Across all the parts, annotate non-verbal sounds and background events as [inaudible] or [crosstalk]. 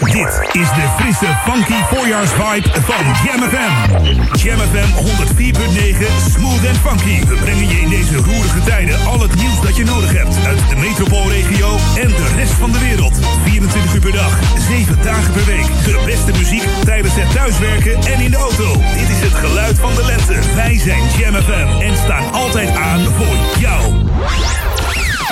Dit is de frisse, funky voorjaarsvibe van Jam FM. Jam FM 104.9 Smooth and Funky. We brengen je in deze roerige tijden al het nieuws dat je nodig hebt. Uit de metropoolregio en de rest van de wereld. 24 uur per dag, 7 dagen per week. De beste muziek tijdens het thuiswerken en in de auto. Dit is het geluid van de lente. Wij zijn Jam FM en staan altijd aan voor jou.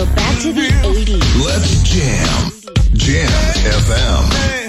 go back to the 80s. Let's jam. Jam FM.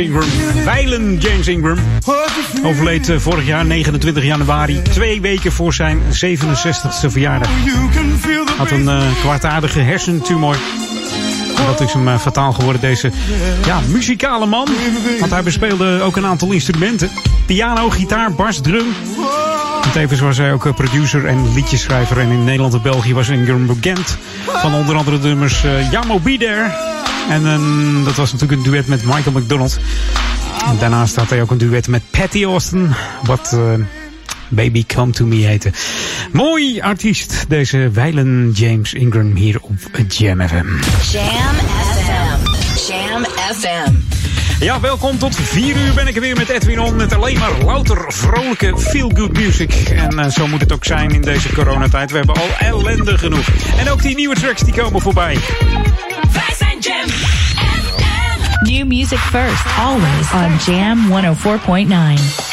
Ingram. Weilen James Ingram. Overleed eh, vorig jaar 29 januari. Twee weken voor zijn 67ste verjaardag. Had een uh, kwaadaardige hersentumor. Dat is hem uh, fataal geworden, deze ja, muzikale man. Want hij bespeelde ook een aantal instrumenten. Piano, gitaar, bas, drum. En tevens was hij ook producer en liedjeschrijver. En in Nederland en België was Ingram bekend. Van onder andere de nummers uh, Jamo There. En uh, dat was natuurlijk een duet met Michael McDonald. En daarnaast had hij ook een duet met Patty Austin. Wat... Uh, Baby Come To Me heette. Mooi artiest, deze Weilen James Ingram hier op Jam FM. Jam FM. Jam FM. Ja, welkom tot 4 uur ben ik er weer met Edwin On. Met alleen maar louter vrolijke feel-good music. En uh, zo moet het ook zijn in deze coronatijd. We hebben al ellende genoeg. En ook die nieuwe tracks die komen voorbij. Wij zijn Jam. New music first, always on Jam 104.9.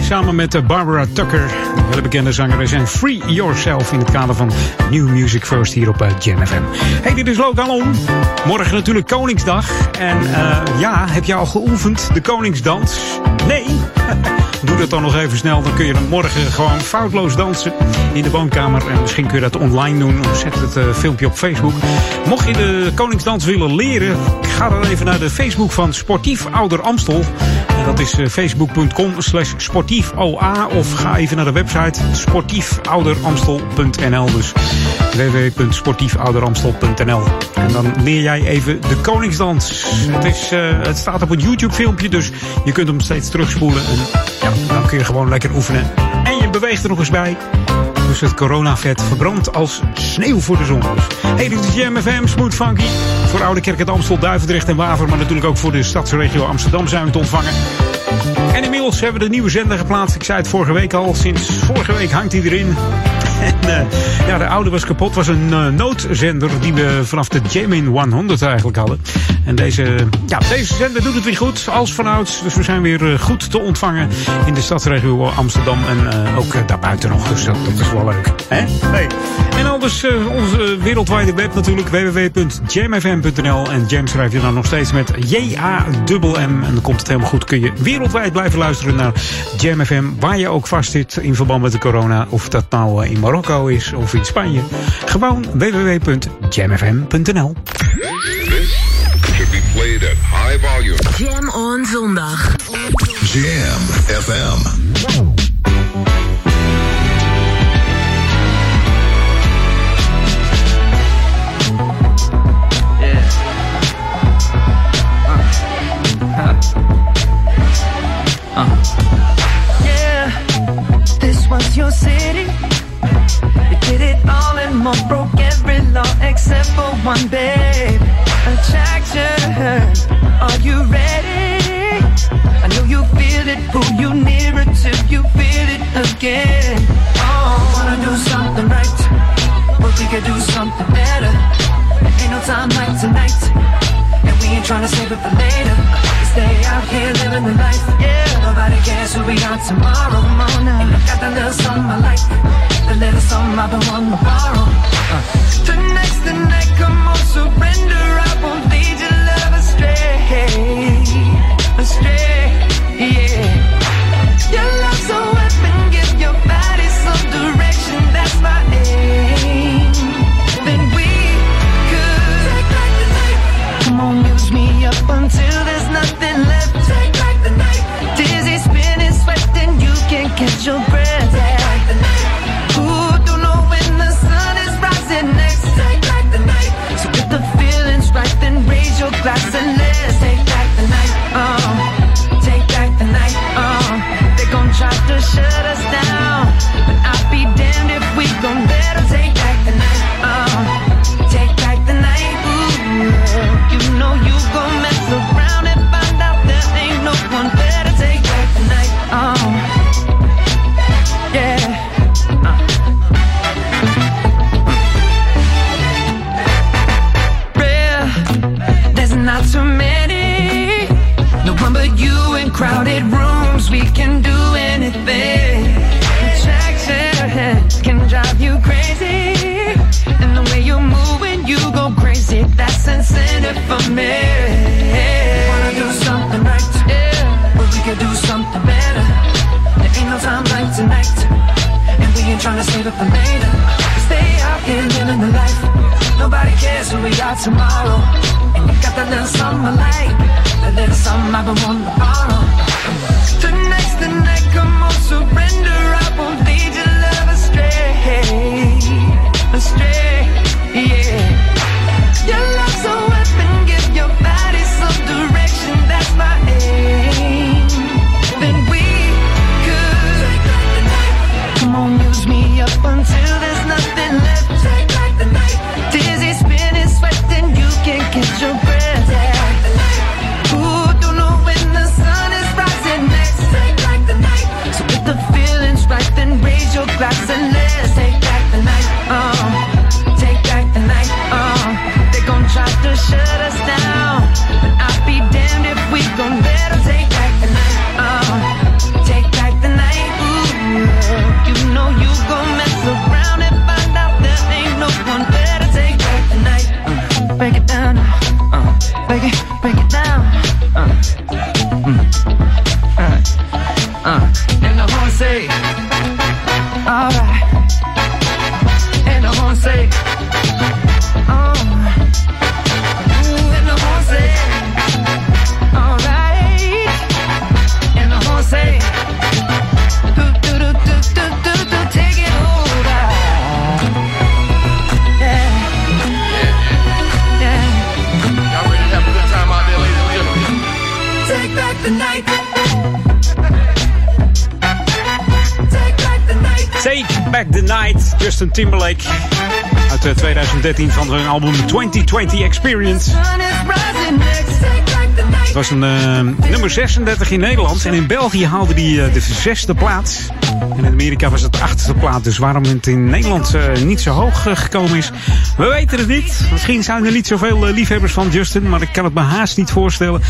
Samen met eh, Barbara Tucker, een hele bekende zangeres. En Free Yourself in het kader van New Music First hier op uh, Jam FM. Hey, dit is Logan On. Morgen natuurlijk Koningsdag. En uh, ja, heb je al geoefend de Koningsdans? Nee? [laughs] Doe dat dan nog even snel. Dan kun je morgen gewoon foutloos dansen in de woonkamer. En misschien kun je dat online doen. Zet het filmpje op Facebook. Mocht je de Koningsdans willen leren, ga dan even naar de Facebook van Sportief Ouder Amstel. Dat is facebook.com slash sportiefoa of ga even naar de website sportiefouderamstel.nl. Dus www.sportiefouderamstel.nl. En dan leer jij even de Koningsdans. Het, is, het staat op een YouTube filmpje, dus je kunt hem steeds terugspoelen. En ja, dan kun je gewoon lekker oefenen. En je beweegt er nog eens bij. Dus het coronavet verbrandt als sneeuw voor de zon. Hey, dit is Jam FM, Smooth Funky. Voor Oude Kerk, het Amstel, Duivendrecht en Waver. Maar natuurlijk ook voor de stadsregio Amsterdam zijn we te ontvangen. En inmiddels hebben we de nieuwe zender geplaatst. Ik zei het vorige week al. Sinds vorige week hangt hij erin. En uh, ja, de oude was kapot. was een uh, noodzender die we vanaf de Jamin 100 eigenlijk hadden. En deze, ja, deze zender doet het weer goed, als vanouds. Dus we zijn weer uh, goed te ontvangen in de stadsregio Amsterdam. En ook daarbuiten nog. Dus dat, dat, is wel leuk. Hè? Hey. En anders onze wereldwijde web natuurlijk. www.jamfm.nl En Jam schrijf je dan nog steeds met J-A-M-M. En dan komt het helemaal goed. Kun je wereldwijd blijven luisteren naar Jam FM. Waar je ook vast zit in verband met de corona. Of dat nou in Marokko is of in Spanje. Gewoon www.jamfm.nl. Jam on zondag. Jam FM. was your city. All broke every law except for one, babe. Attraction, are you ready? I know you feel it, pull you nearer till you feel it again. Oh, wanna do something right, but we could do something better. Ain't no time like tonight, and we ain't trying to save it for later. Stay out here living the life. Nobody cares who we are tomorrow morning. I got the little something I like, the little something I've been wanting to borrow. Uh. The night, come on, surrender. I won't lead your love astray, astray, yeah. Your love's a weapon, give your body some direction. That's my aim. Then we could. Come on, use me up until there's glass and trying to save it for later. Stay out here living the life. Nobody cares who we are tomorrow. And you got that little something I like. That little something I've been wanting to borrow. Tonight's the night, come on, surrender. I won't lead your love astray. Astray, Justin Timberlake. Uit 2013 van hun album 2020 Experience. Het was een uh, nummer 36 in Nederland. En in België haalde hij uh, de zesde plaats. En in Amerika was het de achtste plaats. Dus waarom het in Nederland niet zo hoog gekomen is, we weten het niet. Misschien zijn er niet zoveel liefhebbers van Justin. Maar ik kan het me haast niet voorstellen.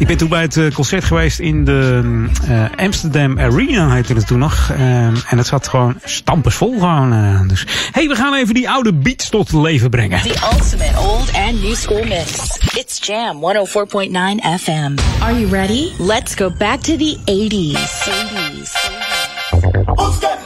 Ik ben toen bij het eh, concert geweest in de uh, Amsterdam Arena, heette het toen nog. Uh, en het zat gewoon stampersvol gewoon. Uh, dus hey, we gaan even die oude beats tot leven brengen. The ultimate old and new school mix. It's Jam 104.9 FM. Are you ready? Let's go back to the 80s. 80s. 80s.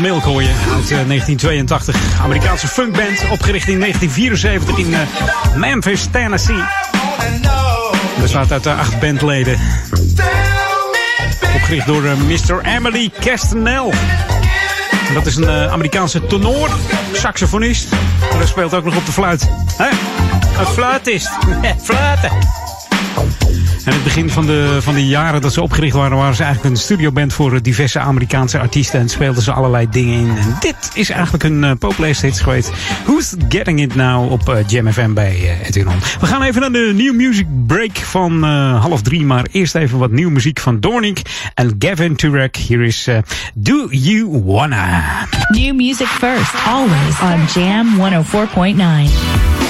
Milk hoor je uit 1982. Amerikaanse funkband, opgericht in 1974 in Memphis, Tennessee. Bestaat uit acht bandleden. Opgericht door Mr. Emily Castanel. Dat is een Amerikaanse tenor, saxofonist. En hij speelt ook nog op de fluit. Hè? Een fluitist. [laughs] Fluiten. En het begin van de, van de jaren dat ze opgericht waren, waren ze eigenlijk een studioband voor diverse Amerikaanse artiesten. En speelden ze allerlei dingen in. En dit is eigenlijk een uh, geweest. Who's Getting It Now op uh, Jam FM bij uh, Edwin. We gaan even naar de New Music Break van half drie. Maar eerst even wat nieuwe muziek van Dornick en Gavin Turek. Hier is Do You Wanna. New music first, always on Jam 104.9.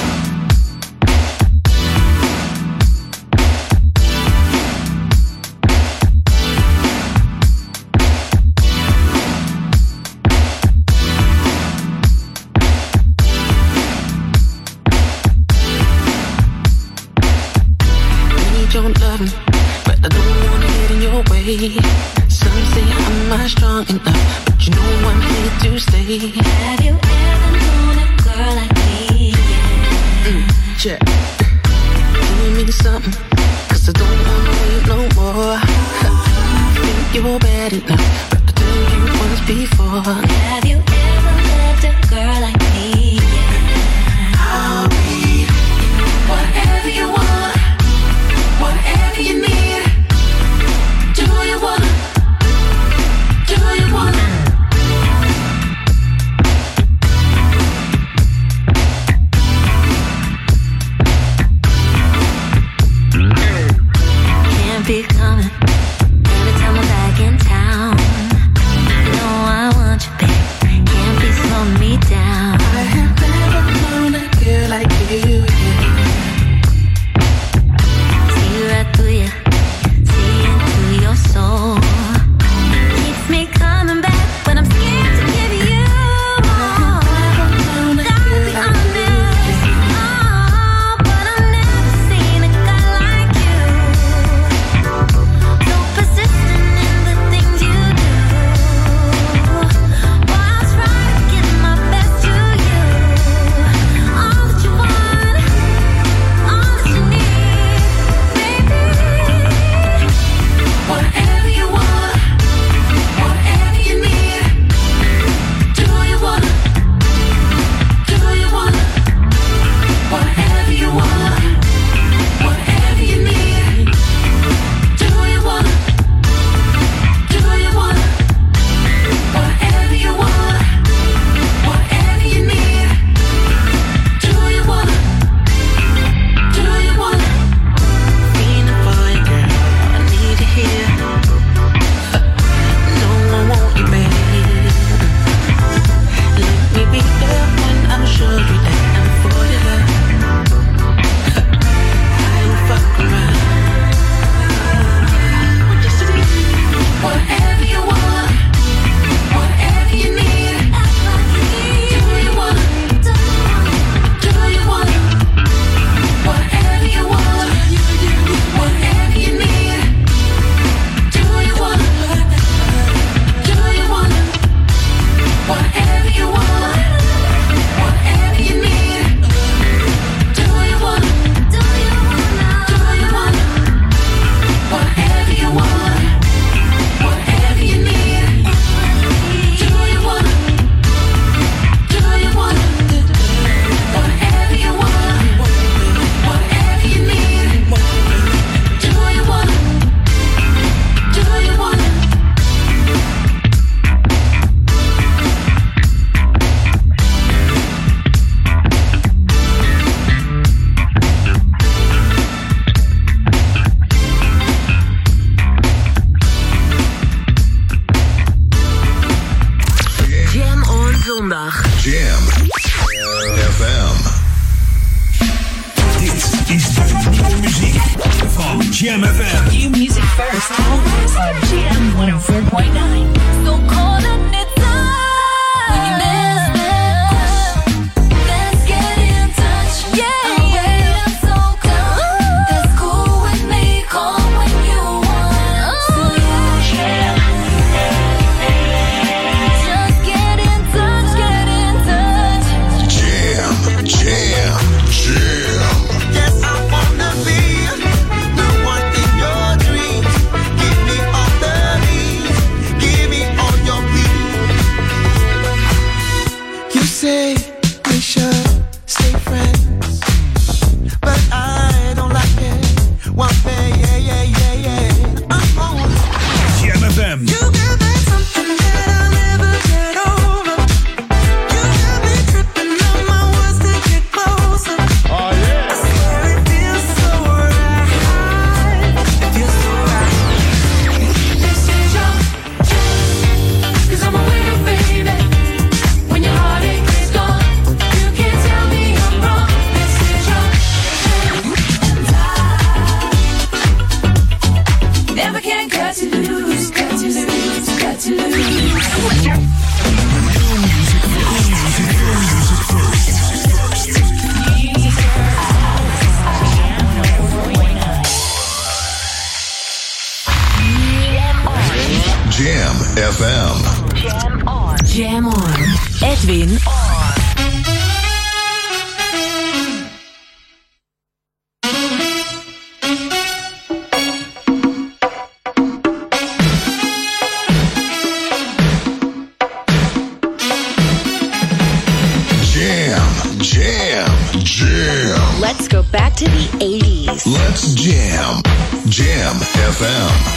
80s. Let's jam. Jam FM.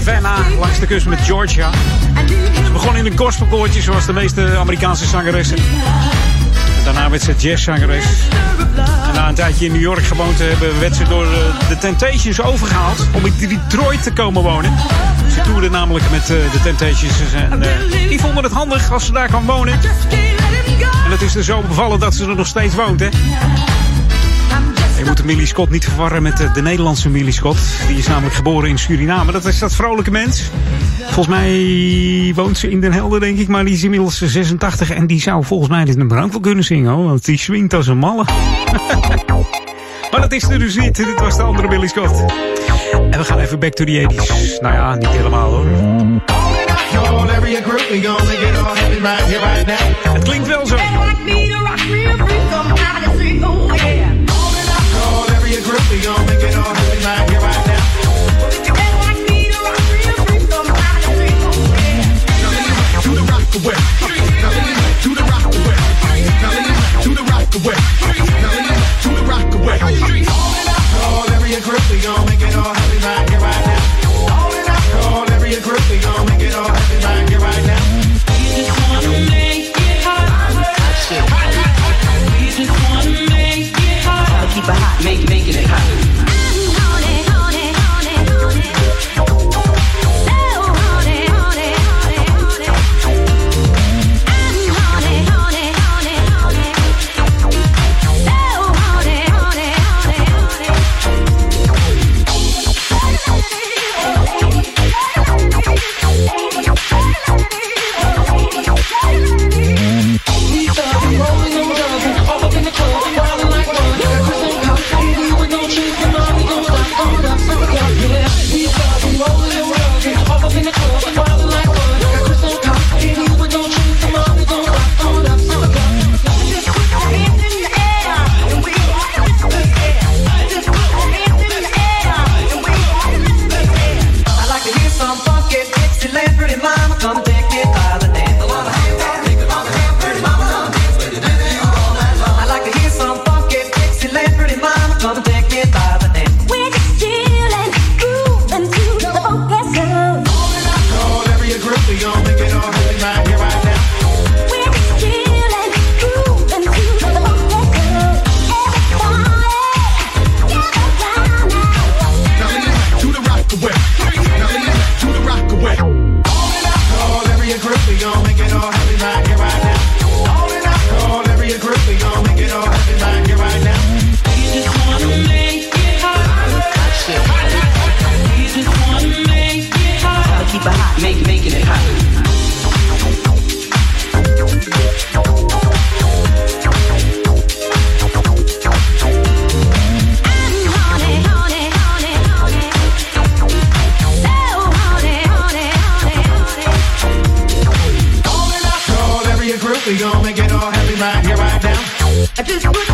Savannah, langs de kust met Georgia. Ze begon in een gospelkoortje, zoals de meeste Amerikaanse zangeressen. En daarna werd ze jazzzangeres. En na een tijdje in New York gewoond te hebben, werd ze door eh, de Temptations overgehaald om in Detroit te komen wonen. Ze toerde namelijk met eh, de Temptations en eh, die vonden het handig als ze daar kwam wonen. En het is er zo bevallen dat ze er nog steeds woont, hè. Je moet de Millie Scott niet verwarren met de, de Nederlandse Millie Scott. Die is namelijk geboren in Suriname. Dat is dat vrolijke mens. Volgens mij woont ze in Den Helder, denk ik. Maar die is inmiddels 86. En die zou volgens mij dit nummer ook wel kunnen zingen, hoor. Want die swingt als een malle. [laughs] maar dat is er dus niet. Dit was de andere Millie Scott. En we gaan even back to the 80s. Nou ja, niet helemaal hoor. Het klinkt wel zo. Making it hot. Call every group, we gon' make it all happen right here, right now. Just put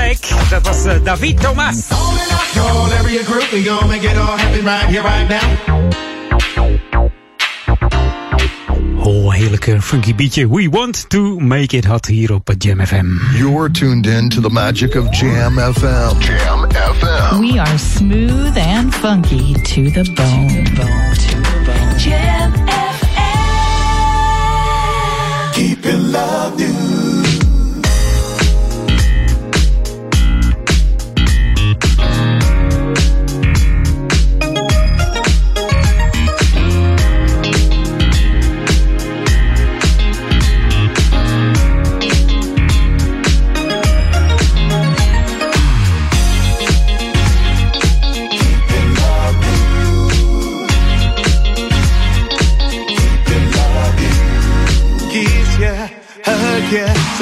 Dat was eh, David Thomas. Call every group, we gon' make it all happen right here, right now. Oh, heerlijke funky beatje. We want to make it hot hier op Jam FM. You're tuned in to the magic of Jam FM. Jam FM. We are smooth and funky to the bone. Jam Keep it love you. Keep it love you.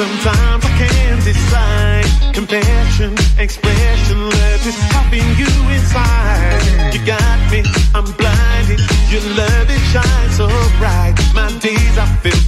Sometimes I can't decide. Compassion, expression, love is popping you inside. You got me, I'm blinded. Your love it shines so bright. My days are filled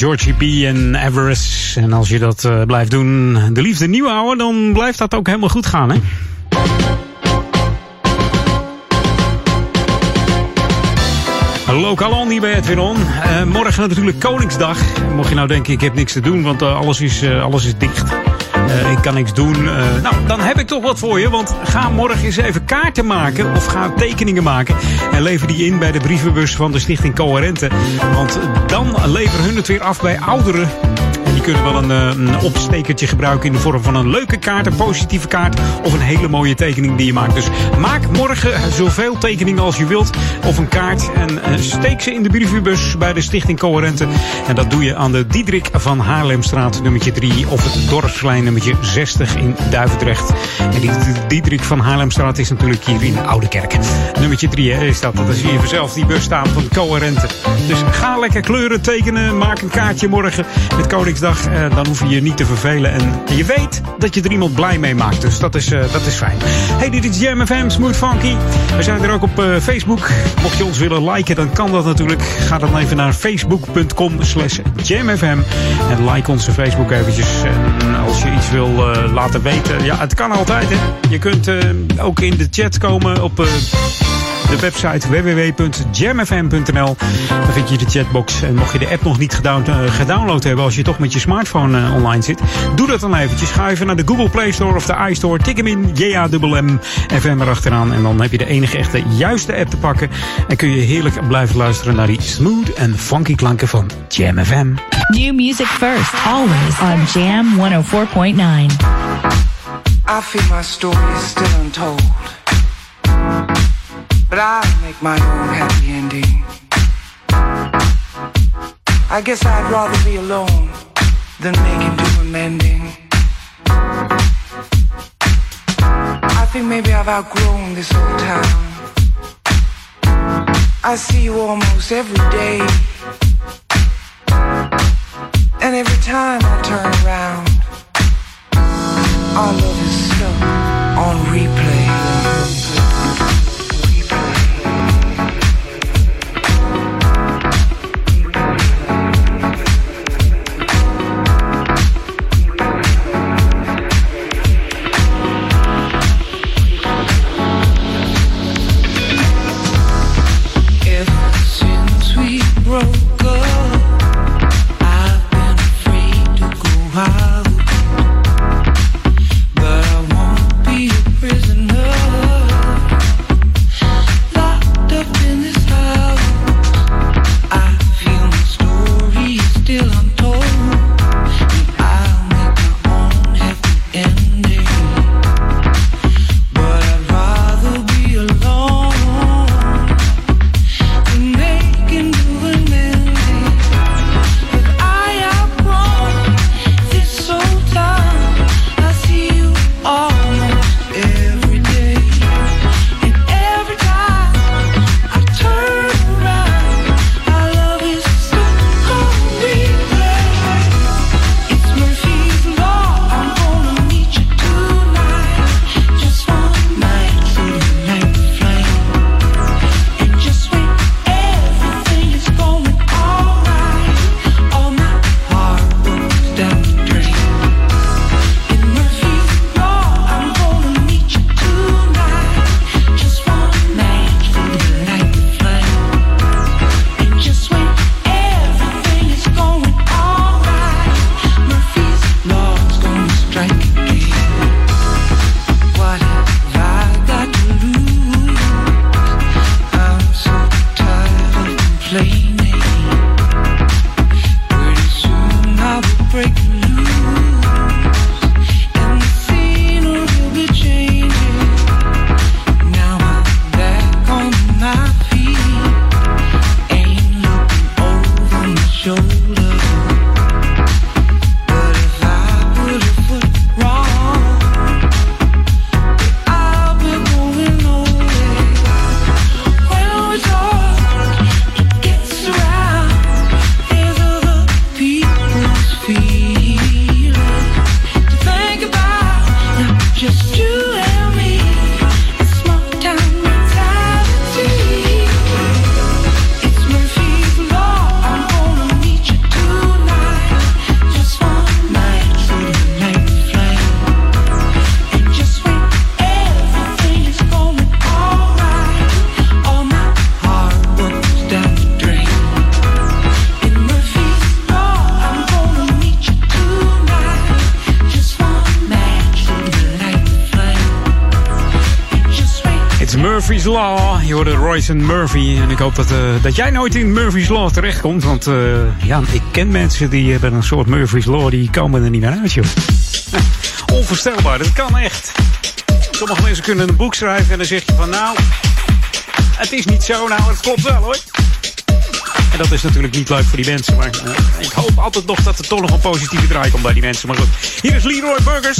Georgie B en Everest. En als je dat eh, blijft doen, de liefde nieuw houden, dan blijft dat ook helemaal goed gaan, hè? Lokaal hier bij Edwin On. Eh, morgen natuurlijk Koningsdag. Mocht je nou denken, ik heb niks te doen, want eh, alles, is, alles is dicht. Ik kan niks doen. Nou, dan heb ik toch wat voor je. Want ga morgen eens even kaarten maken. Of ga tekeningen maken. En lever die in bij de brievenbus van de Stichting Coherente. Want dan leveren hun het weer af bij ouderen. Die kunnen wel een, eh, een opstekertje gebruiken in de vorm van een leuke kaart, een positieve kaart of een hele mooie tekening die je maakt. Dus maak morgen zoveel tekeningen als je wilt of een kaart en eh, steek ze in de brievenbus bij de Stichting Coherente. En dat doe je aan de Diederik van Haarlemstraat nummertje 3 of het Dorpsplein nummertje 60 in Duivendrecht. En die Diederik van Haarlemstraat is natuurlijk hier in Oude Kerk. Nummertje 3 hè, is dat. Dat zie je vanzelf die bus staan van Coherente. Dus ga lekker kleuren tekenen, maak een kaartje morgen met Koningsdag. Eh, dan hoef je je niet te vervelen. En je weet dat je er iemand blij mee maakt. Dus dat is, eh, dat is fijn. Hey, dit is Jam FM, Smooth Funky. We zijn er ook op eh, Facebook. Mocht je ons willen liken, dan kan dat natuurlijk. Ga dan even naar facebook.com slash jamfm. En like onze Facebook eventjes. En als je iets wil laten weten. Ja, het kan altijd hè. Je kunt ook in de chat komen op... de website www.jamfm.nl. Daar vind je de chatbox. En mocht je de app nog niet gedown- eh, gedownload hebben als je toch met je smartphone eh, online zit, doe dat dan eventjes. Ga even naar de Google Play Store of de iStore. Tik hem in, JAMM FM erachteraan. En dan heb je de enige echte juiste app te pakken. En kun je heerlijk blijven luisteren naar die smooth en funky klanken van Jam FM. New music first, always on Jam 104.9. I feel my story is still untold. But I make my own happy ending. I guess I'd rather be alone than making do amending. I think maybe I've outgrown this old town. I see you almost every day. And every time I turn around, our love is stuck on replay. En Murphy. En ik hoop dat, eh, dat jij nooit in Murphy's Law terechtkomt. Want eh, ja, ik ken mensen die hebben een soort Murphy's Law. Die komen er niet meer uit, joh. [laughs] Onvoorstelbaar, dat kan echt. Sommige mensen kunnen een boek schrijven en dan zeg je van nou... Het is niet zo, nou het klopt wel hoor. En dat is natuurlijk niet leuk voor die mensen. Maar eh, ik hoop altijd nog dat er toch nog een positieve draai komt bij die mensen. Maar goed, hier is Leroy Burgers.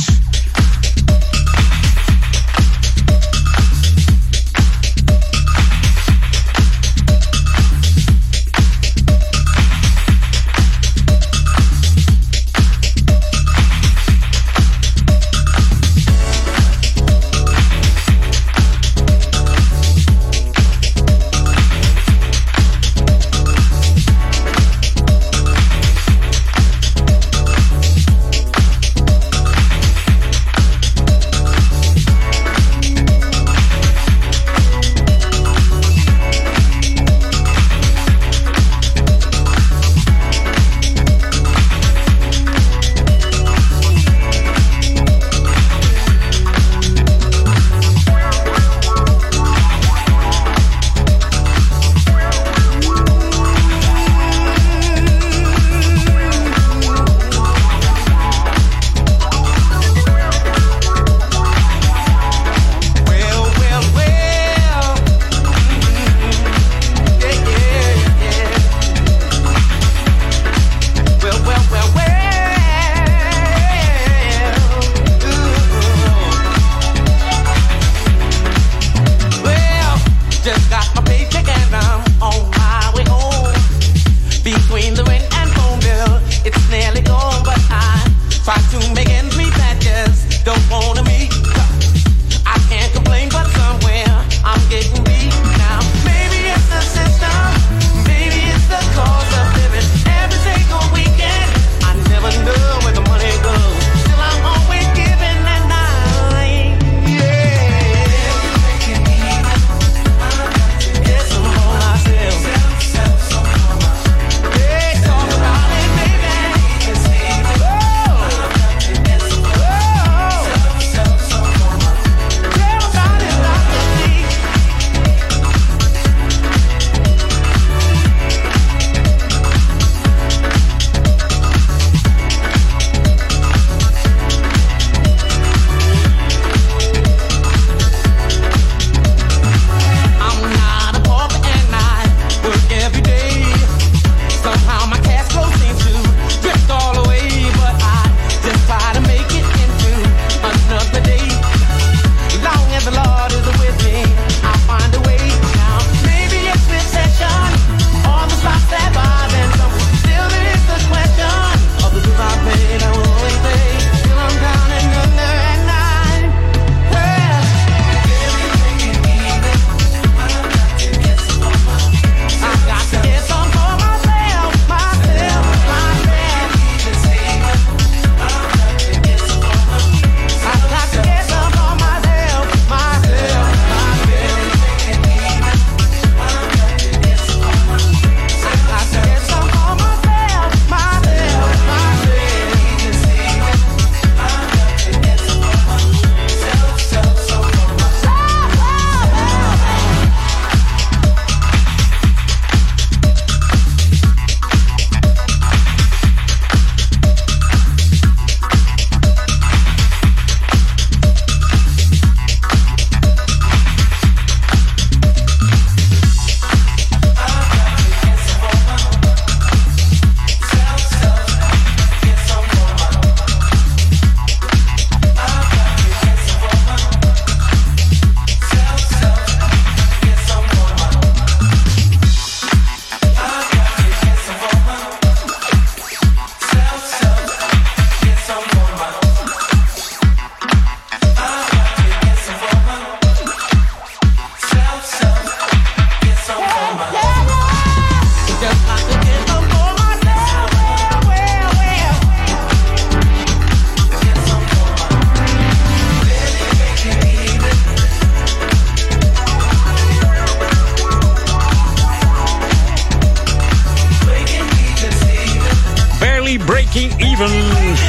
Breaking Even.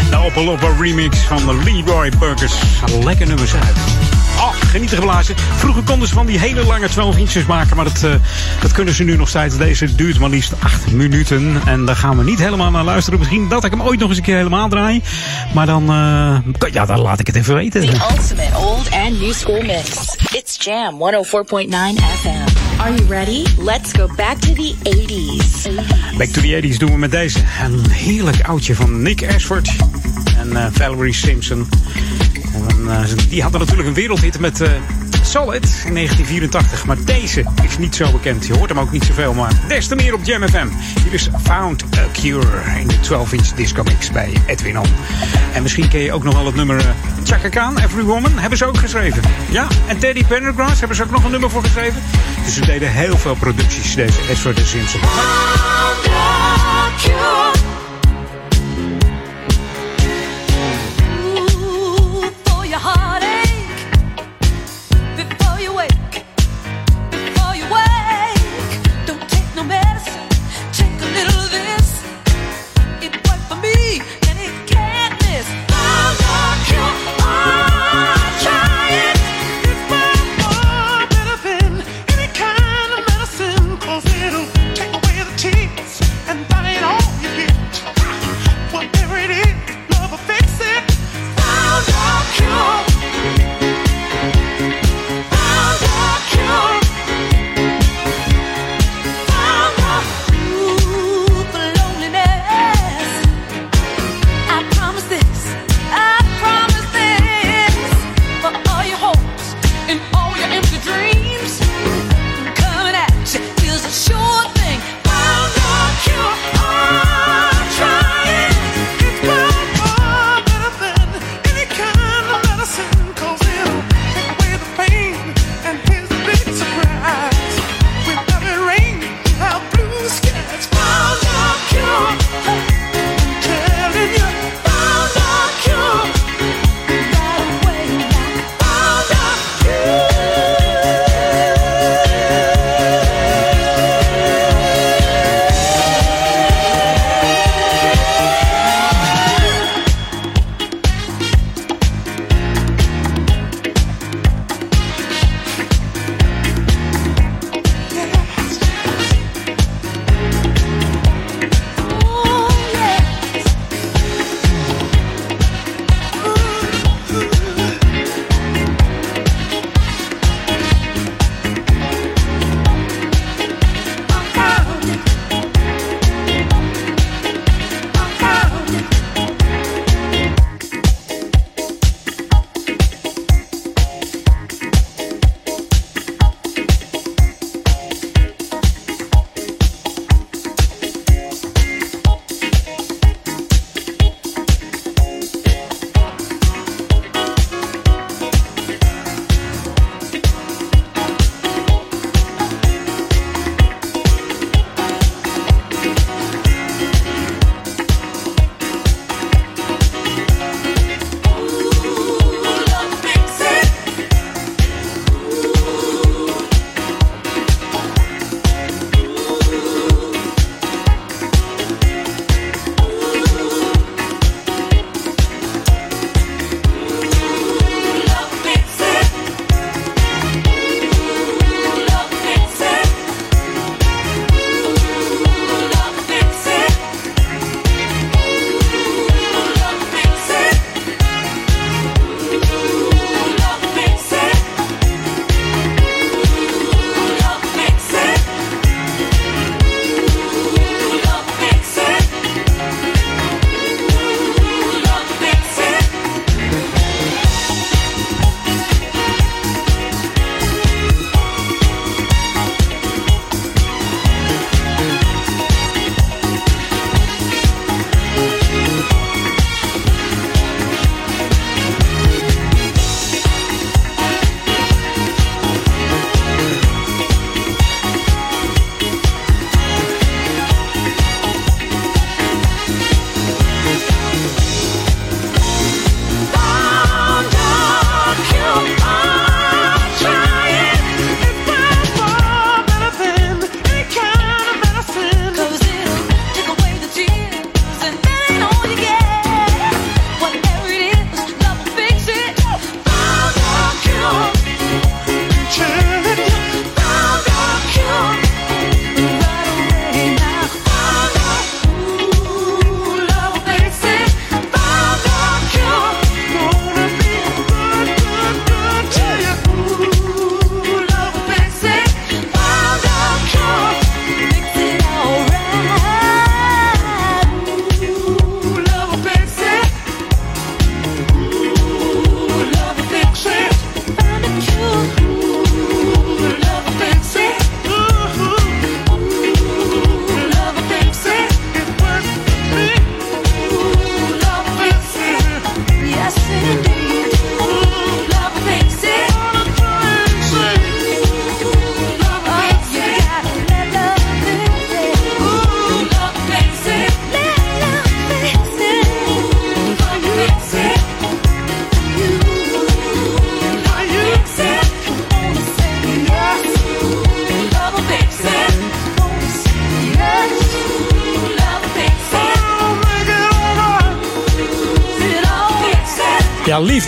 De Opeloppa remix van Leroy Burgers. Lekker nummers uit. Oh, genieten geblazen. Vroeger konden ze van die hele lange 12 inches maken, maar dat, uh, dat kunnen ze nu nog steeds. Deze duurt maar liefst 8 minuten. En daar gaan we niet helemaal naar luisteren. Misschien dat ik hem ooit nog eens een keer helemaal draai. Maar dan, uh, ja, dan laat ik het even weten. The ultimate old and new school mix. It's Jam 104.9 FM. Are you ready? Let's go back to the 80s. Back to the 80s doen we met deze. Een heerlijk oudje van Nick Ashford en uh, Valerie Simpson. En, uh, die hadden natuurlijk een wereldhit met uh, Solid in 1984. Maar deze is niet zo bekend. Je hoort hem ook niet zoveel, maar des te meer op Jam FM. Hier is Found a Cure in de 12-inch disco mix bij Edwin On. En misschien ken je ook nog wel het nummer uh, Chaka Khan, Every Woman. Hebben ze ook geschreven. Ja, en Teddy Pendergrass hebben ze ook nog een nummer voor geschreven. Dus ze deden heel veel producties, deze Ashford en Simpson.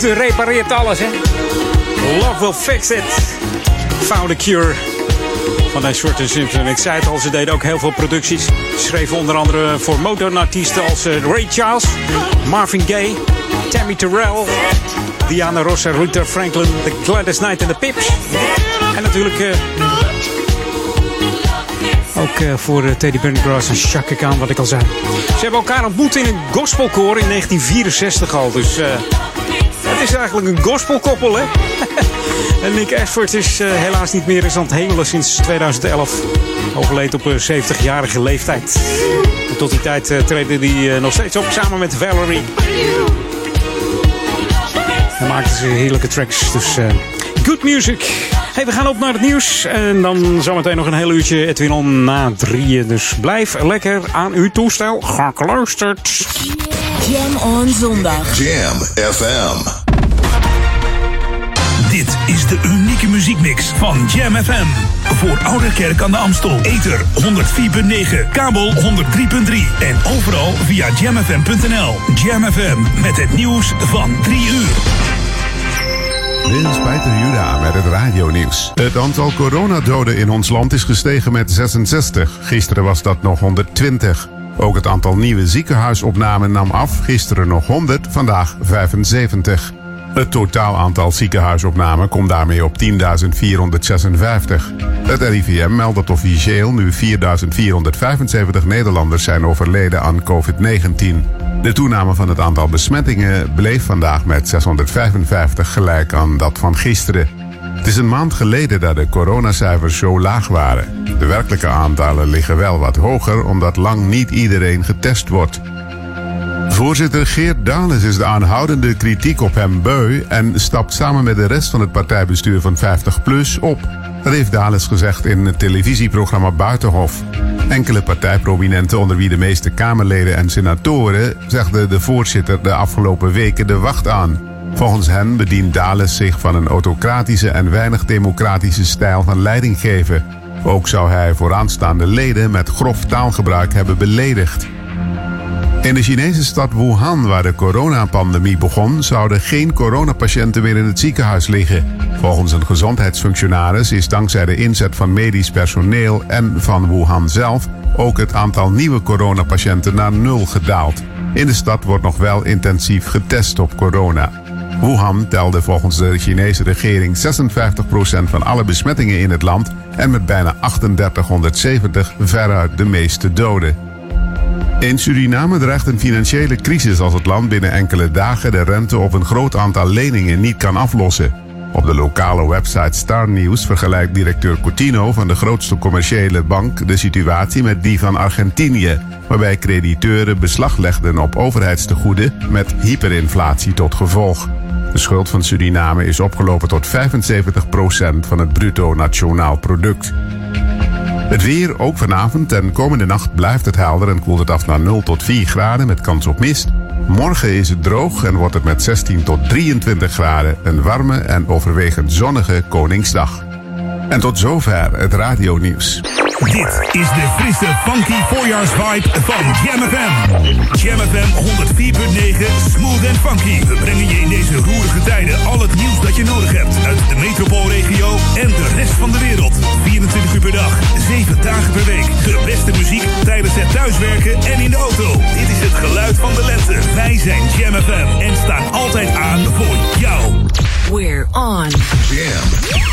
Liefde repareert alles, hè. Love will fix it. Found a cure. Van deze soort Simpson. Ik zei het al, ze deden ook heel veel producties. Schreven onder andere voor motorartiesten als eh, Ray Charles, Marvin Gaye, Tammy Terrell, Diana Ross, Ruther Franklin, The Gladys Knight en de Pips. En natuurlijk eh, ook eh, voor Teddy Pendergrass en Chaka Khan, wat ik al zei. Ze hebben elkaar ontmoet in een gospelkoor in 1964 al. Dus het is eigenlijk een gospelkoppel, hè? [laughs] en Nick Ashford is eh, helaas niet meer is aan het hemelen sinds 2011. Overleed op een 70-jarige leeftijd. En tot die tijd uh, treden hij nog steeds op samen met Valerie. En maakten ze heerlijke tracks. Dus uh, good music. Hey, we gaan op naar het nieuws. En dan zometeen nog een heel uurtje Edwin on na drieën. Dus blijf lekker aan uw toestel gekluisterd. Jam on zondag. Jam FM. Dit is de unieke muziekmix van Jam FM. Voor Oude Kerk aan de Amstel. Ether 104.9, kabel 103.3 en overal via jamfm.nl. Jam FM met het nieuws van 3 uur. Dit is Peter Juda met het radionieuws. Het aantal coronadoden in ons land is gestegen met 66. Gisteren was dat nog 120. Ook het aantal nieuwe ziekenhuisopnamen nam af. Gisteren nog 100, vandaag 75. Het totaal aantal ziekenhuisopnamen komt daarmee op 10.456. Het RIVM meldt dat officieel nu 4.475 Nederlanders zijn overleden aan COVID-19. De toename van het aantal besmettingen bleef vandaag met 655 gelijk aan dat van gisteren. Het is een maand geleden dat de coronacijfers zo laag waren. De werkelijke aantallen liggen wel wat hoger omdat lang niet iedereen getest wordt. Voorzitter Geert Dales is de aanhoudende kritiek op hem beu en stapt samen met de rest van het partijbestuur van 50PLUS op. Dat heeft Dales gezegd in het televisieprogramma Buitenhof. Enkele partijprominenten, onder wie de meeste Kamerleden en senatoren, zegden de voorzitter de afgelopen weken de wacht aan. Volgens hen bedient Dales zich van een autocratische en weinig democratische stijl van leiding geven. Ook zou hij vooraanstaande leden met grof taalgebruik hebben beledigd. In de Chinese stad Wuhan, waar de coronapandemie begon, zouden geen coronapatiënten meer in het ziekenhuis liggen. Volgens een gezondheidsfunctionaris is dankzij de inzet van medisch personeel en van Wuhan zelf ook het aantal nieuwe coronapatiënten naar nul gedaald. In de stad wordt nog wel intensief getest op corona. Wuhan telde volgens de Chinese regering 56% van alle besmettingen in het land en met bijna 3870 veruit de meeste doden. In Suriname dreigt een financiële crisis als het land binnen enkele dagen de rente op een groot aantal leningen niet kan aflossen. Op de lokale website Star News vergelijkt directeur Coutinho van de grootste commerciële bank de situatie met die van Argentinië, waarbij crediteuren beslag legden op overheidstegoeden met hyperinflatie tot gevolg. De schuld van Suriname is opgelopen tot 75% van het bruto nationaal product. Het weer, ook vanavond en komende nacht blijft het helder en koelt het af naar 0 tot 4 graden met kans op mist. Morgen is het droog en wordt het met 16 tot 23 graden een warme en overwegend zonnige Koningsdag. En tot zover het radionieuws. Dit is de frisse, funky voorjaarsvibe van Jam FM. Jam FM 104.9, smooth en funky. We brengen je in deze roerige tijden al het nieuws dat je nodig hebt. Uit de metropoolregio en de rest van de wereld. 24 uur per dag, 7 dagen per week. De beste muziek tijdens het thuiswerken en in de auto. Dit is het geluid van de lente. Wij zijn Jam FM en staan altijd aan voor jou. We're on. Jam.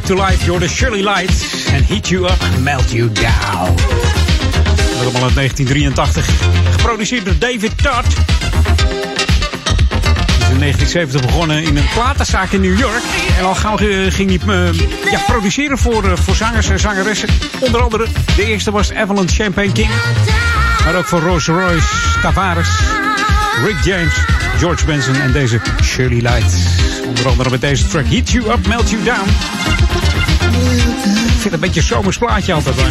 Back to life. You're the Shirley Lights. And heat you up, melt you down. Allemaal uit 1983. Geproduceerd door David Todd. Is in 1970 begonnen in een platenzaak in New York. En al gauw eh, ging hij eh, ja, produceren voor, eh, voor zangers en zangeressen. Onder andere, de eerste was Evelyn Champagne King. Maar ook voor Rolls Royce, Tavares, Rick James, George Benson en deze Shirley Light. Onder andere met deze track Heat You Up, Melt You Down. Ik vind het een beetje een zomers plaatje altijd. Maar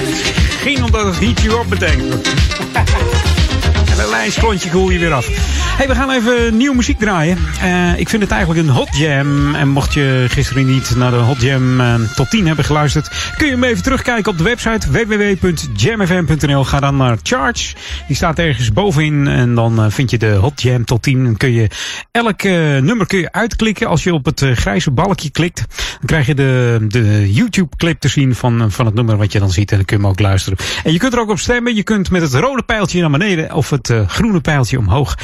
Geen omdat het Heat You Up betekent. [laughs] En een klein klontje koel je weer af. Hey, we gaan even nieuwe muziek draaien. Eh, ik vind het eigenlijk een hot jam. En mocht je gisteren niet naar de hot jam eh, tot 10 hebben geluisterd... kun je hem even terugkijken op de website www.jamfm.nl. Ga dan naar Charge. Die staat ergens bovenin. En dan eh, vind je de hot jam tot 10. Dan kun je elk nummer kun je uitklikken. Als je op het grijze balkje klikt... dan krijg je de, de YouTube-clip te zien van, van het nummer wat je dan ziet. En dan kun je hem ook luisteren. En je kunt er ook op stemmen. Je kunt met het rode pijltje naar beneden... of het groene pijltje omhoog.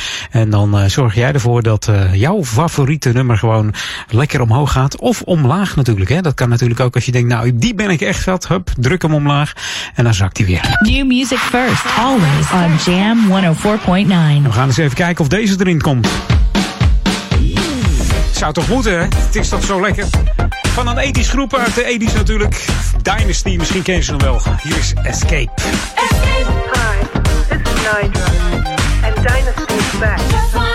En dan eh, zorg jij ervoor dat eh, jouw favoriete nummer gewoon lekker omhoog gaat. Of omlaag natuurlijk. Hè. Dat kan natuurlijk ook als je denkt, nou die ben ik echt vet. Hup, druk hem omlaag. En dan zakt hij weer. New music first, always on Jam 104.9. We gaan eens even kijken of deze erin komt. Zou toch moeten, hè? Het is toch zo lekker. Van een ethisch groep uit de ethisch natuurlijk. Dynasty, misschien ken je ze nog wel. Hier is Escape. Hi, this is and Dynasty back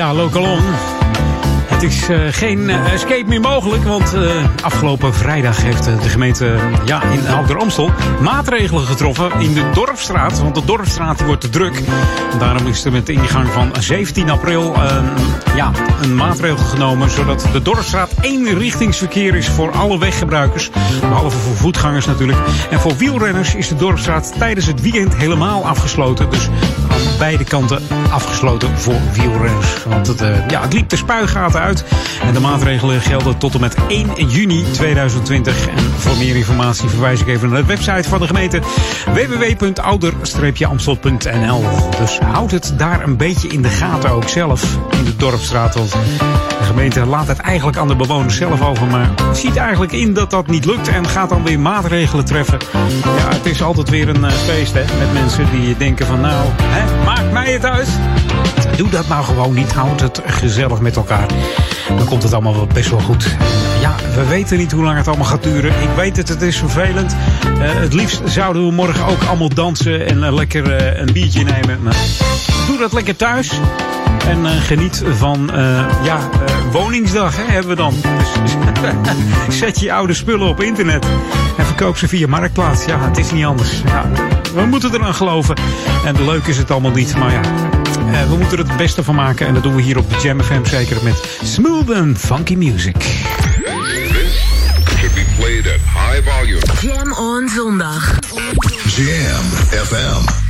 Ja, Lokalon. Het is eh, geen eh, escape meer mogelijk, want eh, afgelopen vrijdag heeft de gemeente ja, in Ouder Amstel maatregelen getroffen in de Dorpstraat. Want de Dorpstraat die wordt te druk. Daarom is er met de ingang van 17 april eh, ja, een maatregel genomen, zodat de Dorpstraat één richtingsverkeer is voor alle weggebruikers. Behalve voor voetgangers natuurlijk. En voor wielrenners is de Dorpstraat tijdens het weekend helemaal afgesloten. Dus aan beide kanten afgesloten voor wielrenners. Want het, ja, het liep de spuigaten uit. En de maatregelen gelden tot en met 1 juni 2020. En voor meer informatie verwijs ik even naar de website van de gemeente www.ouder-amstel.nl. Dus houd het daar een beetje in de gaten ook zelf in de dorpstraat. Want de gemeente laat het eigenlijk aan de bewoners zelf over, maar ziet eigenlijk in dat dat niet lukt en gaat dan weer maatregelen treffen. Ja, het is altijd weer een eh, feest hè, met mensen die denken van nou, hè, maakt mij het uit. Doe dat nou gewoon niet. Houd het gezellig met elkaar. Dan komt het allemaal best wel goed. Ja, we weten niet hoe lang het allemaal gaat duren. Ik weet het, het is vervelend. Eh, het liefst zouden we morgen ook allemaal dansen en eh, lekker eh, een biertje nemen. Maar doe dat lekker thuis. En geniet van ja, Woningsdag hè, hebben we dan. Dus, [laughs] zet je oude spullen op internet en verkoop ze via Marktplaats. Ja, het is niet anders. Ja, we moeten er aan geloven. En leuk is het allemaal niet, maar ja, eh, we moeten er het beste van maken. En dat doen we hier op de Jam FM zeker met smooth and funky music. Should be played at high volume. Jam on zondag. Jam FM.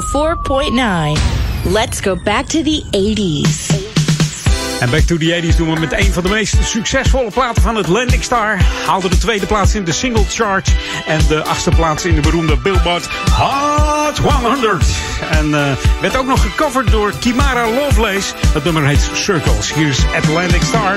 104.9. Let's go back to the 80s. En Back to the 80s doen we met een van de meest succesvolle platen van het Landing Star. Haalde de tweede plaats in de single chart. En de achtste plaats in de beroemde Billboard Hot 100. En eh, werd ook nog gecoverd door Kimara Lovelace. Het nummer heet Circles. Hier is Atlantic Star.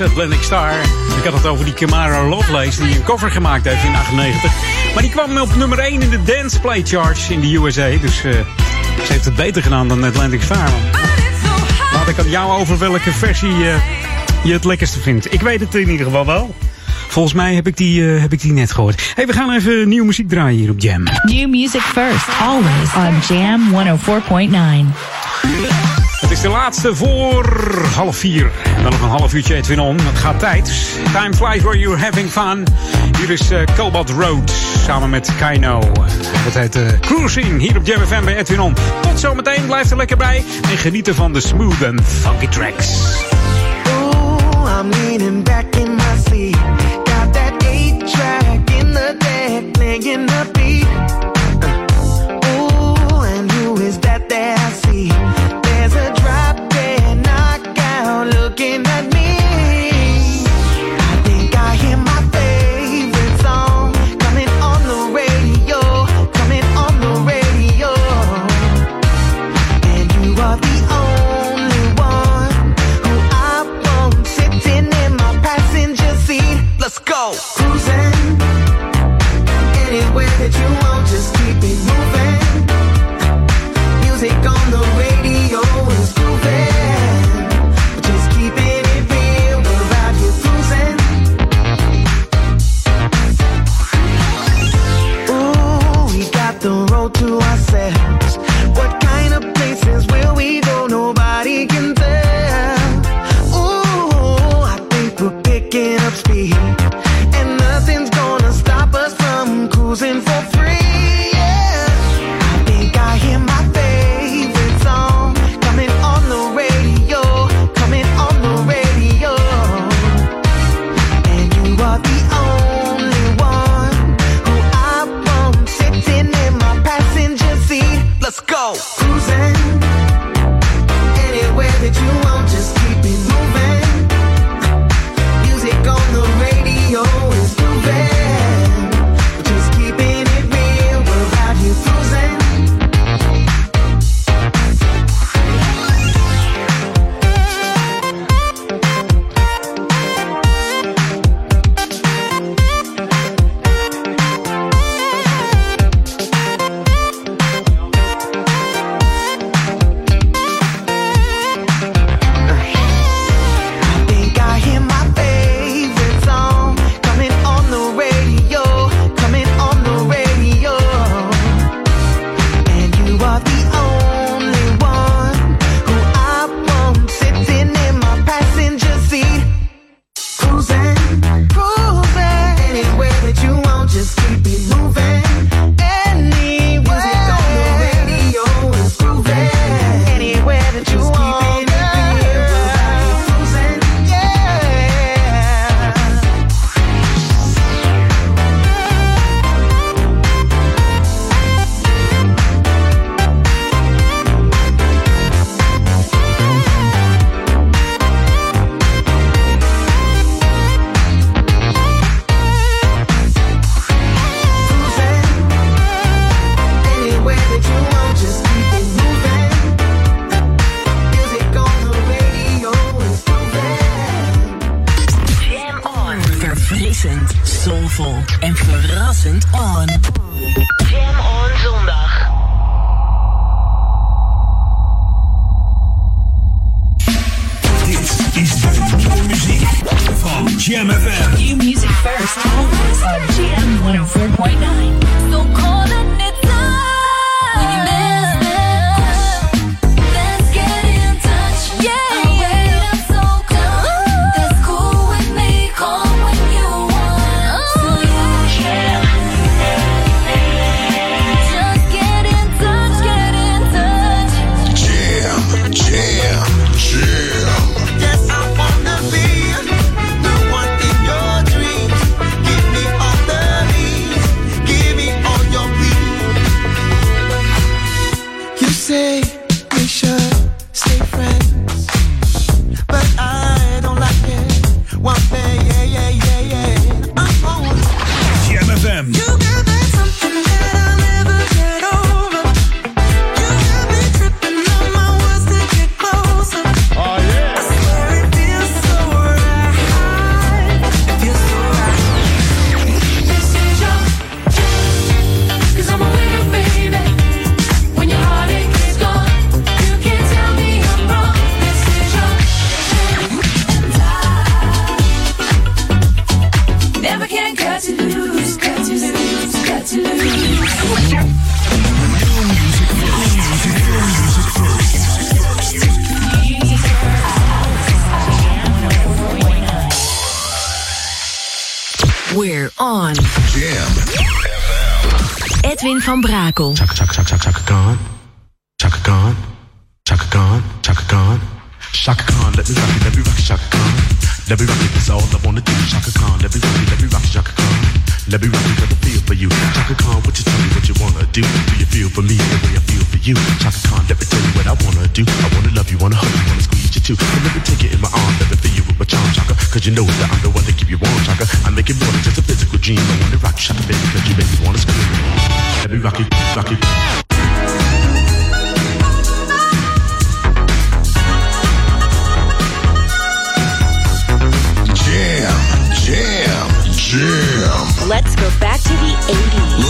Atlantic Star. Ik had het over die Kamara Lovelace die een cover gemaakt heeft in 98. Maar die kwam op nummer 1 in de Dance Play Charts in de USA. Dus uh, ze heeft het beter gedaan dan Atlantic Star. Laat ik aan jou over welke versie uh, je het lekkerste vindt. Ik weet het in ieder geval wel. Volgens mij heb ik die, uh, heb ik die net gehoord. Hey, we gaan even nieuwe muziek draaien hier op Jam. New music first, always on Jam 104.9. Het is de laatste voor half vier. En dan nog een half uurtje Edwin On. Het gaat tijd. Time flies where you're having fun. Hier is uh, Cobalt Road samen met Kaino. Dat heet uh, Cruising hier op Jam FM bij Edwin On. Tot zometeen. Blijf er lekker bij. En genieten van de smooth and funky tracks. Ooh, I'm leaning back in my seat. Got that eight track in the deck playing the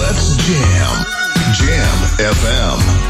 Let's jam. Jam FM.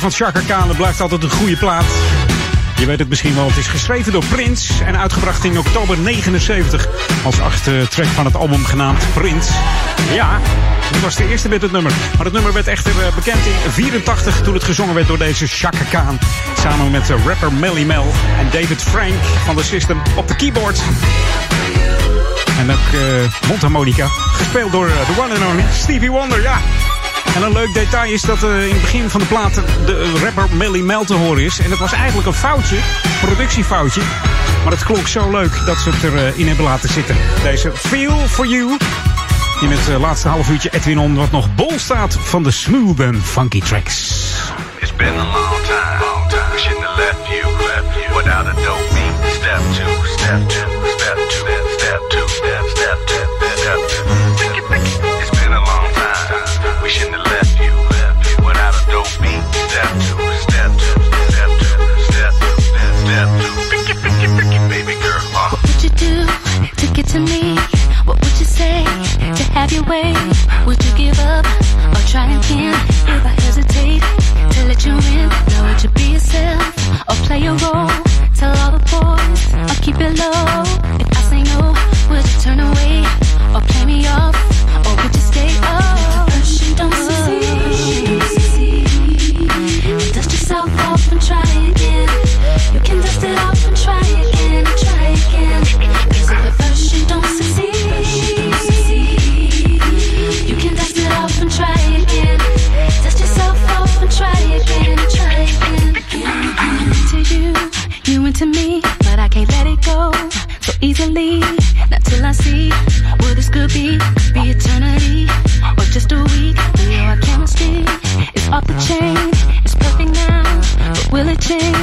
Van Chaka Khan. Blijft altijd een goede plaat. Je weet het misschien wel, het is geschreven door Prince en uitgebracht in oktober 79 als achtste van het album genaamd Prince. Ja, dat was de eerste met het nummer. Maar het nummer werd echter eh, bekend in 84 toen het gezongen werd door deze Chaka Khan. Samen met eh, rapper Melly Mel en David Frank van de System op de keyboard. En ook eh mondharmonica, gespeeld door de one and only Stevie Wonder, ja. En een leuk detail is dat eh, in het begin van de plaat de rapper Melly Mel te horen is. En dat was eigenlijk een foutje, productiefoutje. Maar het klonk zo leuk dat ze het erin in hebben laten zitten. Deze Feel For You. In het eh, laatste half uurtje Edwin On wat nog bol staat van de smooth en funky tracks. It's been a long time, long time. Shouldn't have left you, left you without a dope beat. Step two, step two, step two, step two, step, step two, step two. Left you, without a dope beat. Step two, step two, step two, step two, step, two. What would you do to get to me? What would you say to have your way? Would you give up or try again? If I hesitate to let you in, now would you be yourself or play a role? Tell all the boys or keep it low. If I say no, would you turn away or play me off? You into me, but I can't let it go so easily. Not till I see what this could be, could be eternity or just a week. We know our chemistry is off the chain. It's perfect now, but will it change?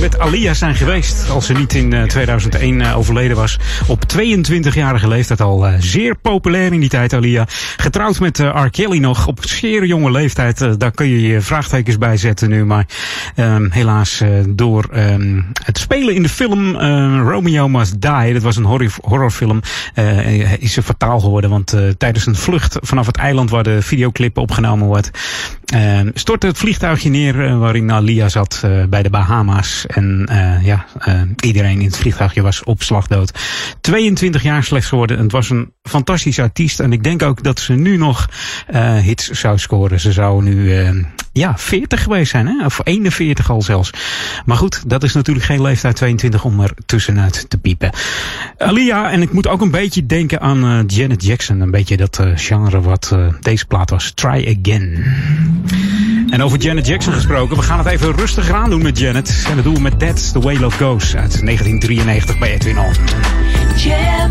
Met Alia zijn geweest als ze niet in eh, 2001 eh, overleden was? Op 22-jarige leeftijd al eh, zeer populair in die tijd, Alia. Getrouwd met eh, R. Kelly nog op zeer jonge leeftijd. Eh, daar kun je je vraagtekens bij zetten nu. Maar ehm, helaas eh, door ehm, het spelen in de film eh, Romeo Must Die, dat was een horror, horrorfilm, eh, is ze fataal geworden. Want eh, tijdens een vlucht vanaf het eiland waar de videoclip opgenomen wordt, eh, stortte het vliegtuigje neer eh, waarin Alia zat eh, bij de Bahama's. En eh, ja, iedereen in het vliegtuigje was op slag dood. 22 jaar slechts geworden. Het was een fantastische artiest. En ik denk ook dat ze nu nog hits zou scoren. Ze zou nu eh, ja, 40 geweest zijn, hè? of 41 al zelfs. Maar goed, dat is natuurlijk geen leeftijd 22 om er tussenuit te piepen. Alia, en ik moet ook een beetje denken aan eh, Janet Jackson. Een beetje dat eh, genre wat eh, deze plaat was. Try Again. En over Janet Jackson gesproken, we gaan het even rustiger aan doen met Janet. En dat doen we met That's the Way Love Goes uit 1993 bij Edwin On. Jam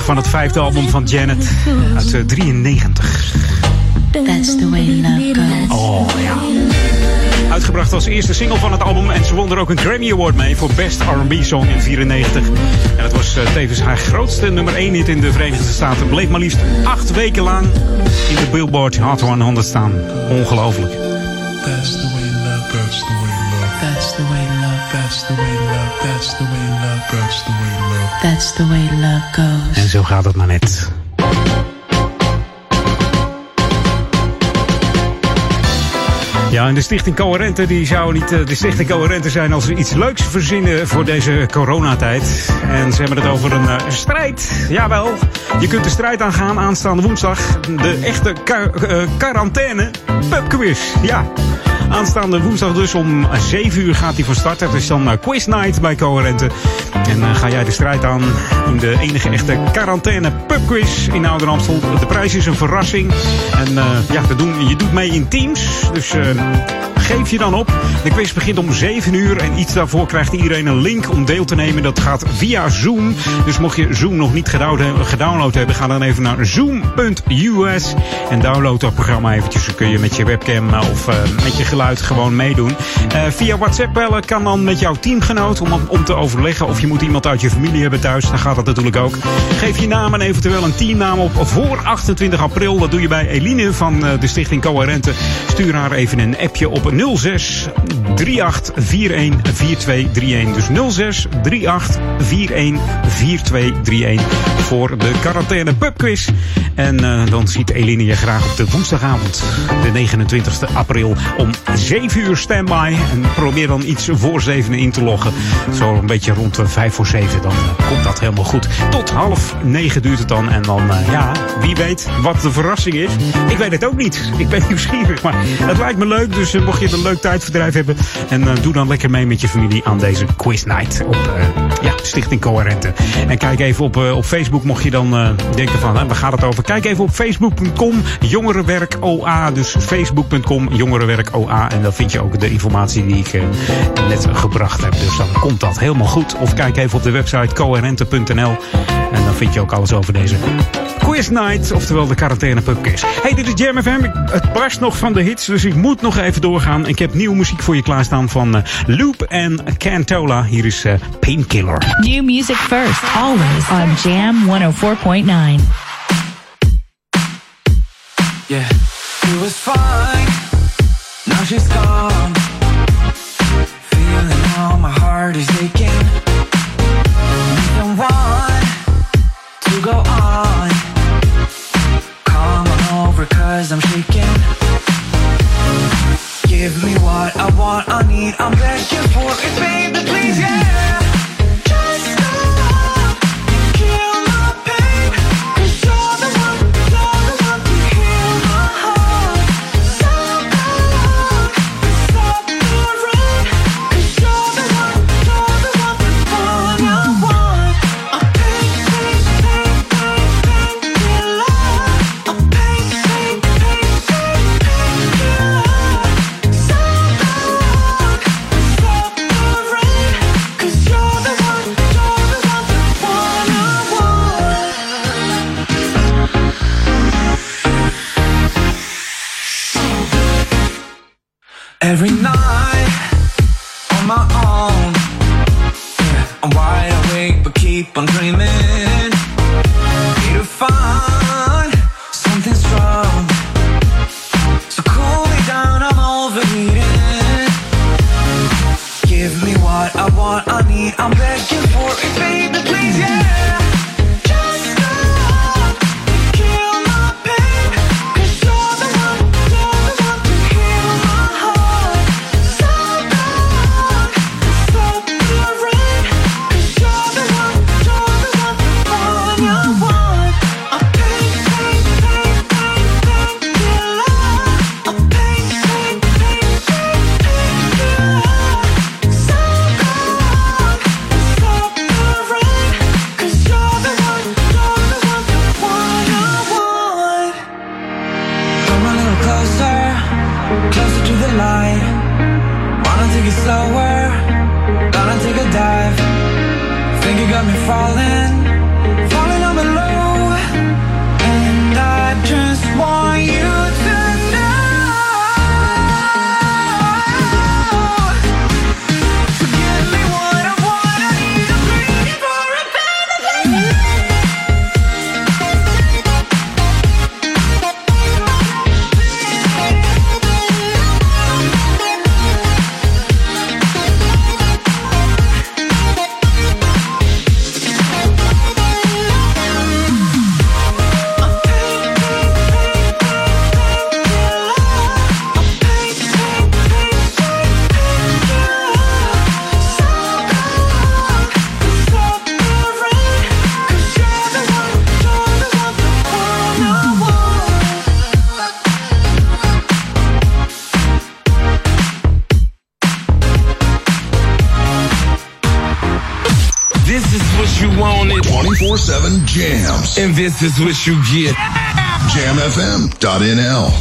Van het vijfde album van Janet uit eh, 93. That's the way love goes. Oh ja. Uitgebracht als eerste single van het album en ze won er ook een Grammy Award mee voor Best R&B Song in 94. En het was eh, tevens haar grootste nummer 1 hit in de Verenigde Staten. Bleef maar liefst acht weken lang in de Billboard Hot 100 staan. Ongelooflijk. That's the way love goes. En zo gaat het maar net. Ja, en de Stichting Coherente die zou niet eh, de Stichting Coherente zijn als ze iets leuks verzinnen voor deze coronatijd. En ze hebben het over een eh, strijd. Jawel, je kunt de strijd aangaan aanstaande woensdag. De echte eh, quarantaine pubquiz. Ja. Aanstaande woensdag dus om 7 uur gaat hij van start. Het is dan quiz night bij Coherente. En eh, ga jij de strijd aan in de enige echte quarantaine pubquiz in Ouder. De prijs is een verrassing. En eh, ja, te doen, je doet mee in teams. Dus eh, geef je dan op. De quiz begint om 7 uur. En iets daarvoor krijgt iedereen een link om deel te nemen. Dat gaat via Zoom. Dus mocht je Zoom nog niet gedownload, hebben, ga dan even naar zoom.us. En download dat programma eventjes. Dan kun je met je webcam eh, of eh, met je geluid gewoon meedoen. Eh, via WhatsApp bellen kan dan met jouw teamgenoot om, om te overleggen. Of je moet iemand uit je familie hebben thuis. Dan gaat dat natuurlijk ook. Geef je naam en eventueel een teamnaam op voor 28 april. Dat doe je bij Eline van de Stichting Coherente. Stuur haar even een appje op 06 38 41 4231. Dus 06 38 41 4231 voor de quarantaine pubquiz. En eh, dan ziet Eline je graag op de woensdagavond, de 29 april, om 7 uur standby. En probeer dan iets voor 7 in te loggen. Zo een beetje rond eh, 5 voor 7, dan eh, komt dat helemaal goed. Tot half 9 duurt het dan. En dan, eh, ja, wie weet wat de verrassing is. Ik weet het ook niet. Ik ben [laughs] nieuwsgierig, maar het lijkt me leuk. Dus eh, mocht een leuk tijdverdrijf hebben. En eh, doe dan lekker mee met je familie aan deze quiz night op eh, ja, Stichting Coherente. En kijk even op, eh, op Facebook mocht je dan denken van, hè, waar gaat het over? Kijk even op facebook.com jongerenwerk OA. Dus facebook.com jongerenwerk OA. En dan vind je ook de informatie die ik net gebracht heb. Dus dan komt dat helemaal goed. Of kijk even op de website coherente.nl. En dan vind je ook alles over deze Quiz Night, oftewel de quarantaine pubquiz. Hey, dit is Jam FM. Het barst nog van de hits, dus ik moet nog even doorgaan. Ik heb nieuwe muziek voor je klaarstaan van eh, Loop en Cantola. Hier is eh, Painkiller. New music first, always on Jam 104.9. Yeah, it was fine. Now she's gone. Feeling how my heart is aching. Cause I'm shaking. Give me what I want, I need, I'm begging for keep on dreaming. And this is what you get. JamFM.nl.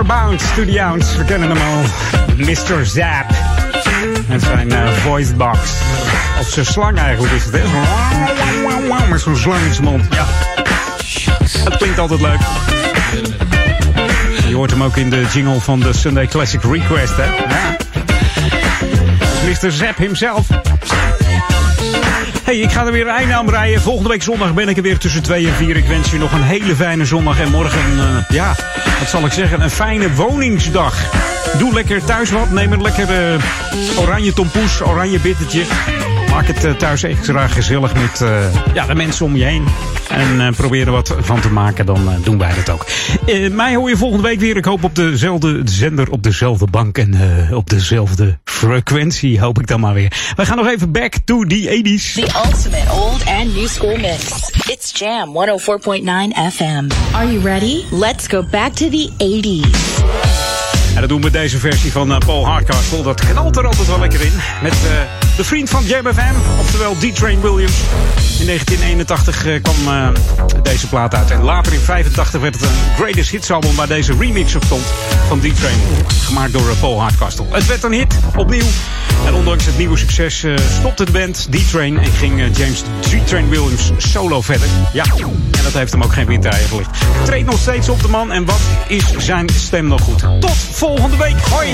More Bound to the Ounce. We kennen hem al. Mr. Zap. Met zijn eh, voice box. Of zijn slang eigenlijk is het, hè? Met zo'n slang in zijn mond. Ja. Het klinkt altijd leuk. Je hoort hem ook in de jingle van de Sunday Classic Request, hè? Ja. Mr. Zap himself. Hey, ik ga er weer een einde aan breien. Volgende week zondag ben ik er weer tussen 2 en 4. Ik wens je nog een hele fijne zondag. En morgen, eh, ja, wat zal ik zeggen, een fijne woningsdag. Doe lekker thuis wat. Neem een lekker eh, oranje tompoes, oranje bittertje. Maak het eh, thuis extra gezellig met eh, ja, de mensen om je heen. En probeer er wat van te maken, dan doen wij dat ook. Mij hoor je volgende week weer. Ik hoop op dezelfde zender, op dezelfde bank en op dezelfde frequentie. Hoop ik dan maar weer. We gaan nog even back to the 80s. The ultimate old and new school mix. It's Jam 104.9 FM. Are you ready? Let's go back to the 80s. En dat doen we met deze versie van eh, Paul Hardcastle. Dat knalt er altijd wel lekker in. Met eh, de vriend van Jam FM, oftewel D-Train Williams. In 1981 eh, kwam eh, deze plaat uit. En later in 85 werd het een Greatest Hits album waar deze remix op stond van D-Train. Gemaakt door eh, Paul Hardcastle. Het werd een hit, opnieuw. En ondanks het nieuwe succes stopte de band D-Train en ging James D-Train Williams solo verder. Ja, en dat heeft hem ook geen windeieren gelicht. Treedt nog steeds op de man en wat is zijn stem nog goed. Tot volgende week. Hoi!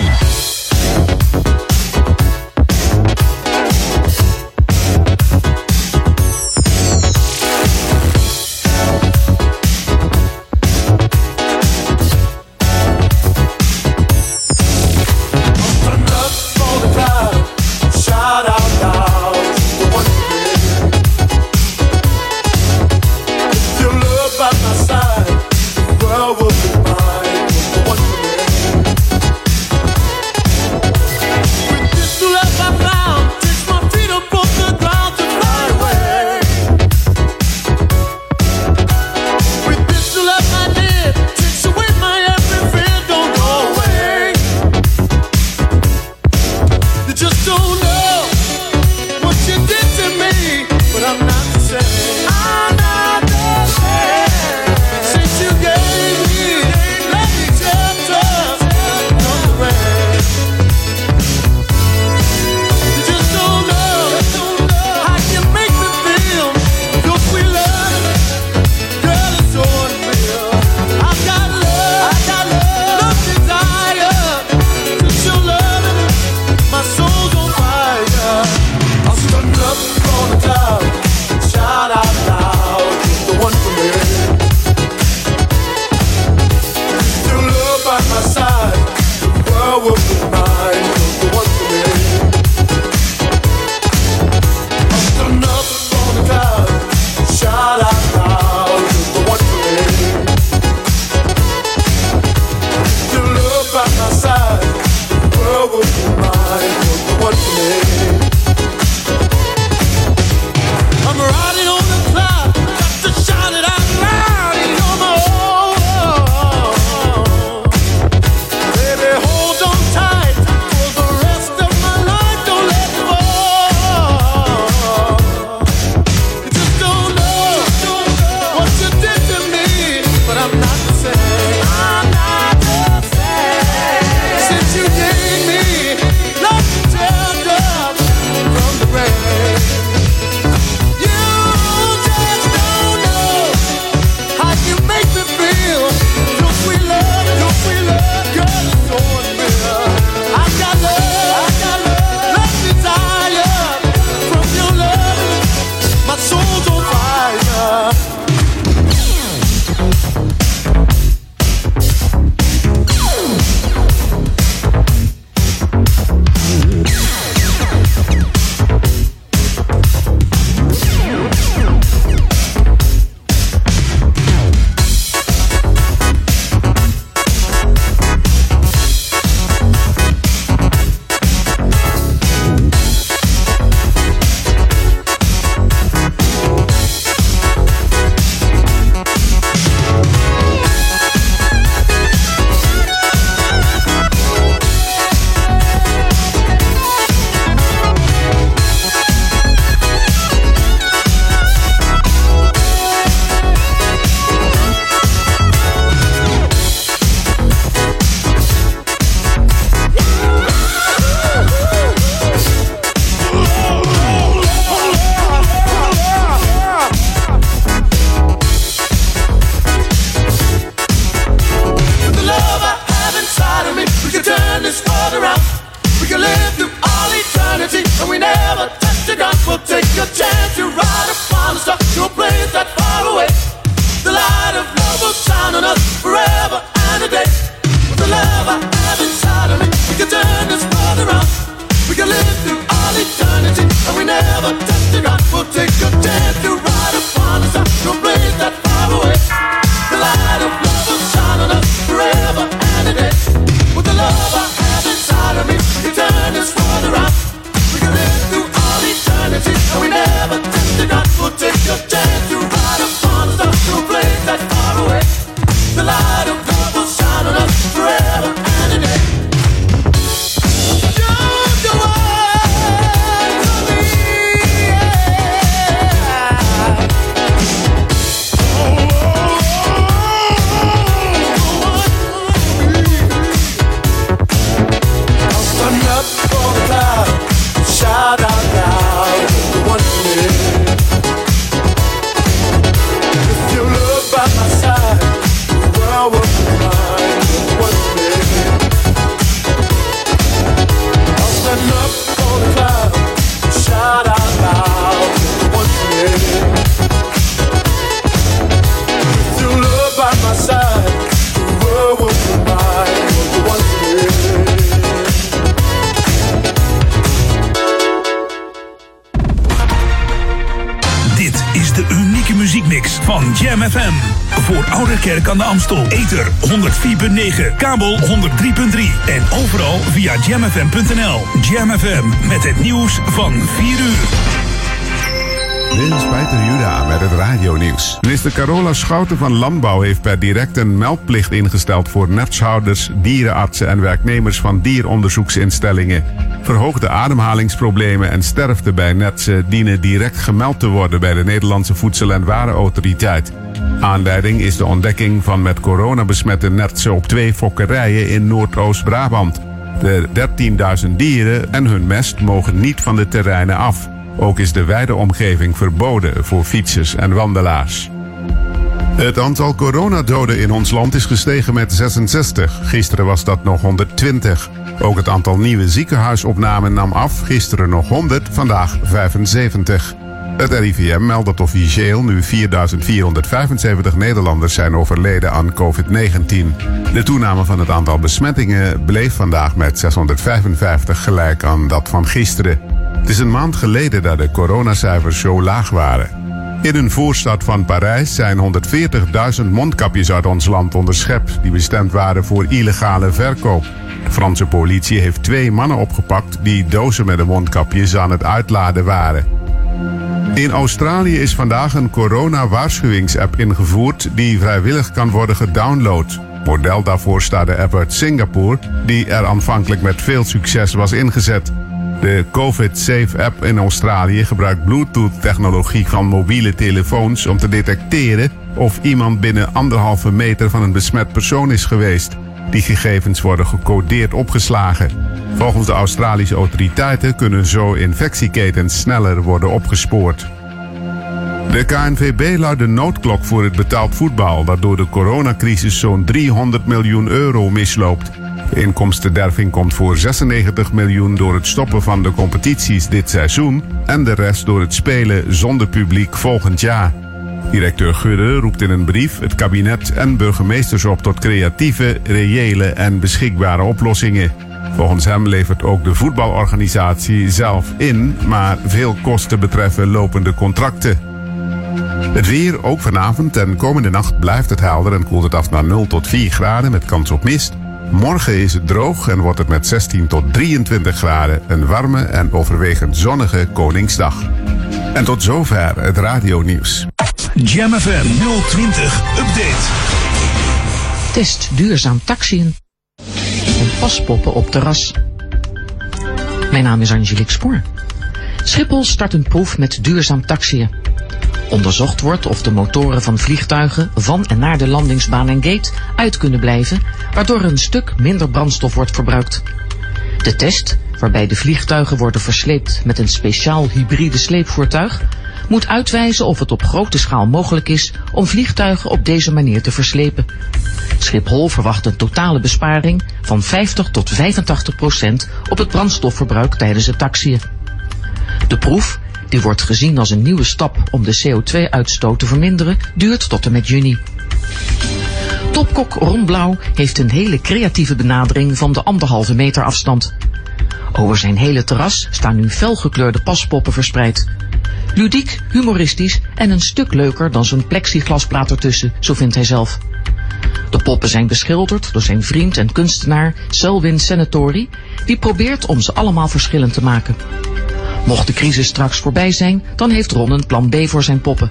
jamfm.nl. Jam FM met het nieuws van 4 uur. Dit is Peter Juda met het radionieuws. Minister Carola Schouten van Landbouw heeft per direct een meldplicht ingesteld voor nertshouders, dierenartsen en werknemers van dieronderzoeksinstellingen. Verhoogde ademhalingsproblemen en sterfte bij nertsen dienen direct gemeld te worden bij de Nederlandse Voedsel- en Warenautoriteit. Aanleiding is de ontdekking van met corona besmette nertsen op twee fokkerijen in Noordoost-Brabant. De 13.000 dieren en hun mest mogen niet van de terreinen af. Ook is de wijde omgeving verboden voor fietsers en wandelaars. Het aantal coronadoden in ons land is gestegen met 66. Gisteren was dat nog 120. Ook het aantal nieuwe ziekenhuisopnamen nam af. Gisteren nog 100, vandaag 75. Het RIVM meldt dat officieel nu 4.475 Nederlanders zijn overleden aan COVID-19. De toename van het aantal besmettingen bleef vandaag met 655 gelijk aan dat van gisteren. Het is een maand geleden dat de coronacijfers zo laag waren. In een voorstad van Parijs zijn 140.000 mondkapjes uit ons land onderschept die bestemd waren voor illegale verkoop. De Franse politie heeft twee mannen opgepakt die dozen met de mondkapjes aan het uitladen waren. In Australië is vandaag een corona-waarschuwingsapp ingevoerd die vrijwillig kan worden gedownload. Model daarvoor staat de app uit Singapore, die er aanvankelijk met veel succes was ingezet. De COVID Safe app in Australië gebruikt Bluetooth-technologie van mobiele telefoons om te detecteren of iemand binnen anderhalve meter van een besmet persoon is geweest. Die gegevens worden gecodeerd opgeslagen. Volgens de Australische autoriteiten kunnen zo infectieketens sneller worden opgespoord. De KNVB luidt de noodklok voor het betaald voetbal, dat door de coronacrisis zo'n 300 miljoen euro misloopt. De inkomstenderving komt voor 96 miljoen door het stoppen van de competities dit seizoen en de rest door het spelen zonder publiek volgend jaar. Directeur Gudde roept in een brief het kabinet en burgemeesters op tot creatieve, reële en beschikbare oplossingen. Volgens hem levert ook de voetbalorganisatie zelf in, maar veel kosten betreffen lopende contracten. Het weer, ook vanavond en komende nacht blijft het helder en koelt het af naar 0 tot 4 graden met kans op mist. Morgen is het droog en wordt het met 16 tot 23 graden een warme en overwegend zonnige Koningsdag. En tot zover het radionieuws. Jam FM 020 Update. Test duurzaam taxiën. En paspoppen op terras. Mijn naam is Angelique Spoor. Schiphol start een proef met duurzaam taxiën. Onderzocht wordt of de motoren van vliegtuigen van en naar de landingsbaan en gate uit kunnen blijven, waardoor een stuk minder brandstof wordt verbruikt. De test, waarbij de vliegtuigen worden versleept met een speciaal hybride sleepvoertuig, moet uitwijzen of het op grote schaal mogelijk is om vliegtuigen op deze manier te verslepen. Schiphol verwacht een totale besparing van 50 tot 85 procent op het brandstofverbruik tijdens het taxiën. De proef, die wordt gezien als een nieuwe stap om de CO2-uitstoot te verminderen, duurt tot en met juni. Topkok Ron Blauw heeft een hele creatieve benadering van de anderhalve meter afstand. Over zijn hele terras staan nu felgekleurde paspoppen verspreid. Ludiek, humoristisch en een stuk leuker dan zo'n plexiglasplaat ertussen, zo vindt hij zelf. De poppen zijn beschilderd door zijn vriend en kunstenaar Selwyn Senatori, die probeert om ze allemaal verschillend te maken. Mocht de crisis straks voorbij zijn, dan heeft Ron een plan B voor zijn poppen.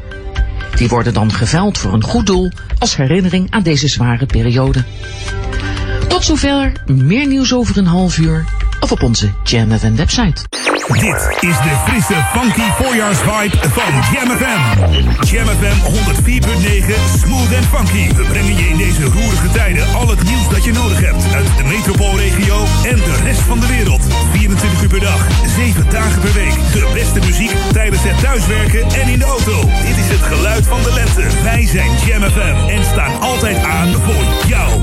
Die worden dan geveild voor een goed doel als herinnering aan deze zware periode. Tot zover, meer nieuws over een half uur of op onze Jam website. Dit is de frisse, funky voorjaarsvibe van Jam FM. Jam FM 104.9, smooth en funky. We brengen je in deze roerige tijden al het nieuws dat je nodig hebt. Uit de metropoolregio en de rest van de wereld. 24 uur per dag, 7 dagen per week. De beste muziek tijdens het thuiswerken en in de auto. Dit is het geluid van de lente. Wij zijn Jam FM en staan altijd aan voor jou.